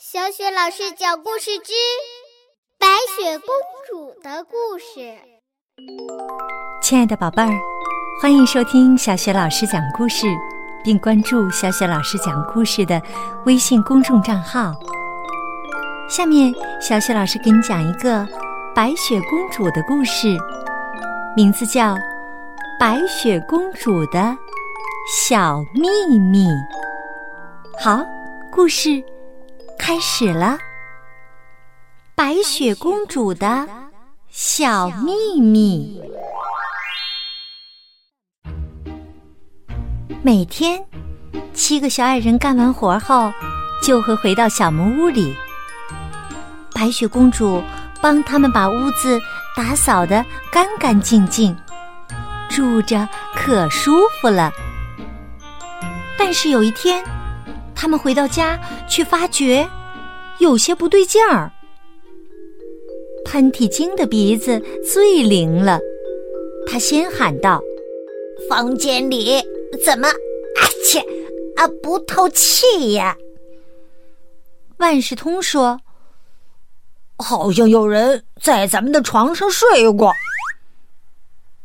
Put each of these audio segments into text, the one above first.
小雪老师讲故事之《白雪公主的故事》。亲爱的宝贝儿，欢迎收听小雪老师讲故事，并关注小雪老师讲故事的微信公众账号。下面，小雪老师给你讲一个白雪公主的故事，名字叫《白雪公主的小秘密》。好，故事。开始了，白雪公主的小秘密。每天，七个小矮人干完活后，就会回到小木屋里。白雪公主帮他们把屋子打扫的干干净净，住着可舒服了。但是有一天，他们回到家，却发觉。有些不对劲儿，喷嚏精的鼻子最灵了。他先喊道：“房间里怎么啊切啊不透气呀？”万事通说：“好像有人在咱们的床上睡过。”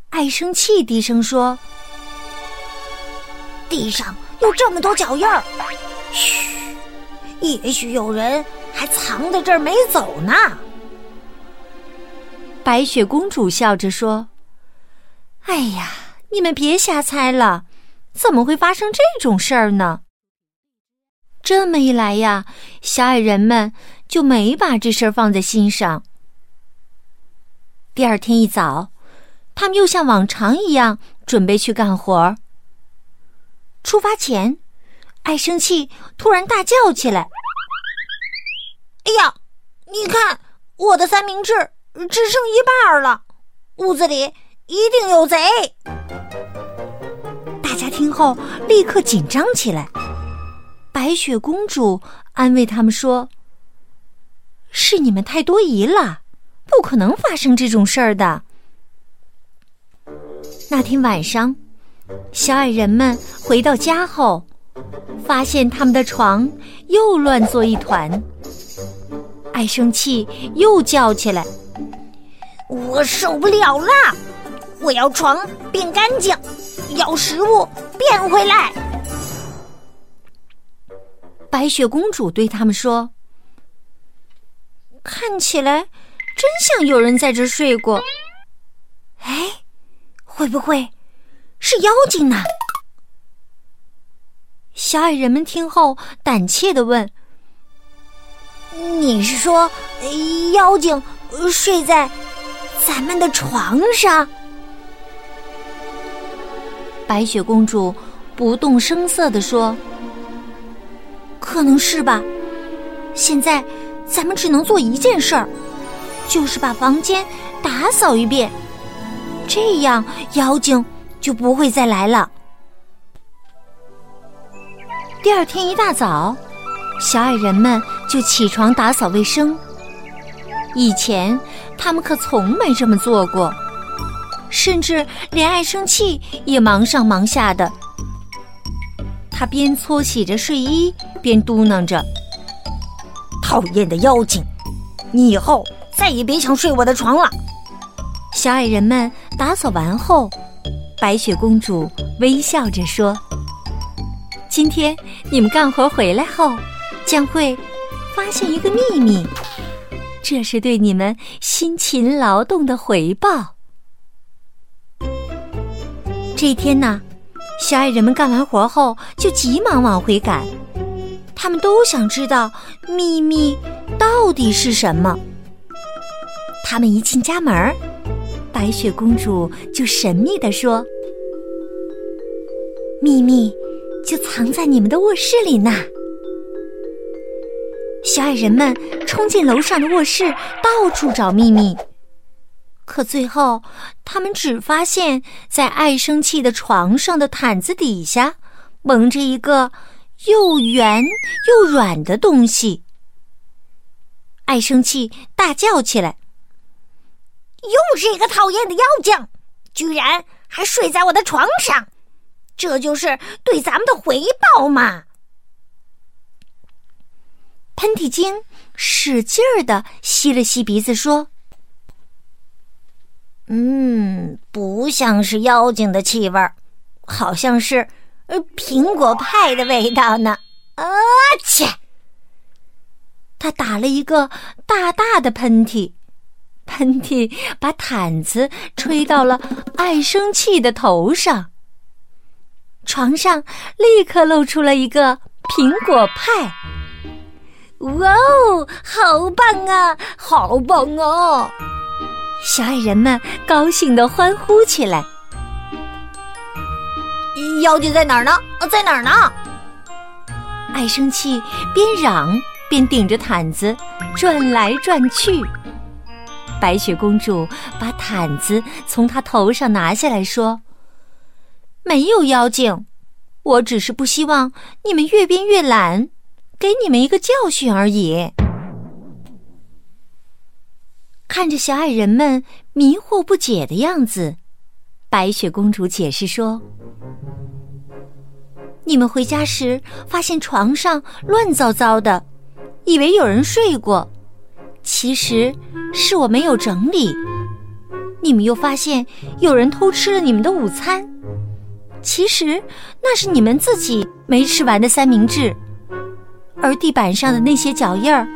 爱生气低声说：“地上有这么多脚印儿，嘘，也许有人。”还藏在这儿没走呢。白雪公主笑着说：“哎呀，你们别瞎猜了，怎么会发生这种事儿呢？”这么一来呀，小矮人们就没把这事儿放在心上。第二天一早，他们又像往常一样准备去干活儿。出发前，爱生气突然大叫起来。哎呀，你看我的三明治只剩一半了，屋子里一定有贼！大家听后立刻紧张起来。白雪公主安慰他们说：“是你们太多疑了，不可能发生这种事儿的。”那天晚上，小矮人们回到家后，发现他们的床又乱作一团。爱生气，又叫起来：“我受不了啦！我要床变干净，要食物变回来。”白雪公主对他们说：“看起来真像有人在这睡过。哎，会不会是妖精呢？”小矮人们听后胆怯的问。你是说，妖精睡在咱们的床上？白雪公主不动声色的说：“可能是吧。现在咱们只能做一件事儿，就是把房间打扫一遍，这样妖精就不会再来了。”第二天一大早。小矮人们就起床打扫卫生。以前他们可从没这么做过，甚至连爱生气也忙上忙下的。他边搓洗着睡衣，边嘟囔着：“讨厌的妖精，你以后再也别想睡我的床了。”小矮人们打扫完后，白雪公主微笑着说：“今天你们干活回来后。”将会发现一个秘密，这是对你们辛勤劳动的回报。这一天呢，小矮人们干完活后就急忙往回赶，他们都想知道秘密到底是什么。他们一进家门，白雪公主就神秘地说：“秘密就藏在你们的卧室里呢。”小矮人们冲进楼上的卧室，到处找秘密。可最后，他们只发现，在爱生气的床上的毯子底下，蒙着一个又圆又软的东西。爱生气大叫起来：“又是一个讨厌的妖精，居然还睡在我的床上！这就是对咱们的回报嘛！”喷嚏精使劲儿的吸了吸鼻子，说：“嗯，不像是妖精的气味儿，好像是呃苹果派的味道呢。”啊切！他打了一个大大的喷嚏，喷嚏把毯子吹到了爱生气的头上。床上立刻露出了一个苹果派。哇哦，好棒啊，好棒哦！小矮人们高兴地欢呼起来。妖精在哪儿呢？在哪儿呢？爱生气边嚷边顶着毯子转来转去。白雪公主把毯子从她头上拿下来说：“没有妖精，我只是不希望你们越变越懒。”给你们一个教训而已。看着小矮人们迷惑不解的样子，白雪公主解释说：“你们回家时发现床上乱糟糟的，以为有人睡过，其实是我没有整理。你们又发现有人偷吃了你们的午餐，其实那是你们自己没吃完的三明治。”而地板上的那些脚印儿，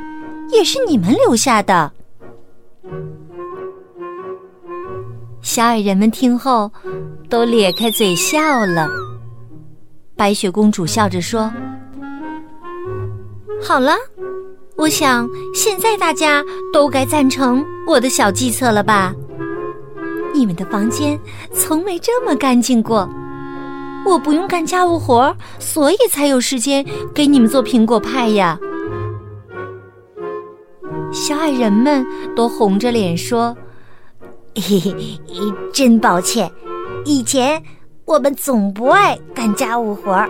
也是你们留下的。小矮人们听后，都咧开嘴笑了。白雪公主笑着说：“好了，我想现在大家都该赞成我的小计策了吧？你们的房间从没这么干净过。”我不用干家务活，所以才有时间给你们做苹果派呀。小矮人们都红着脸说：“嘿嘿，真抱歉，以前我们总不爱干家务活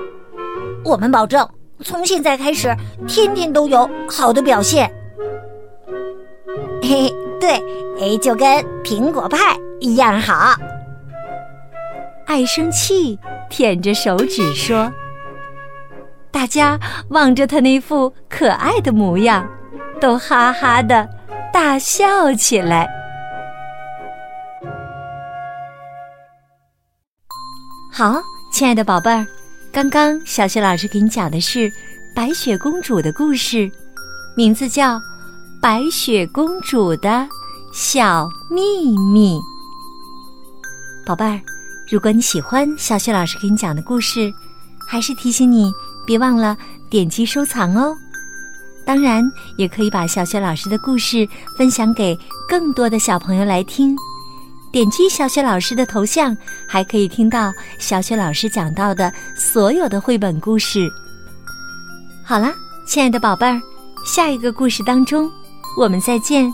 我们保证从现在开始天天都有好的表现。”嘿，对，哎，就跟苹果派一样好。爱生气。舔着手指说：“大家望着他那副可爱的模样，都哈哈的大笑起来。”好，亲爱的宝贝儿，刚刚小雪老师给你讲的是白雪公主的故事，名字叫《白雪公主的小秘密》。宝贝儿。如果你喜欢小雪老师给你讲的故事，还是提醒你别忘了点击收藏哦。当然，也可以把小雪老师的故事分享给更多的小朋友来听。点击小雪老师的头像，还可以听到小雪老师讲到的所有的绘本故事。好啦，亲爱的宝贝儿，下一个故事当中，我们再见。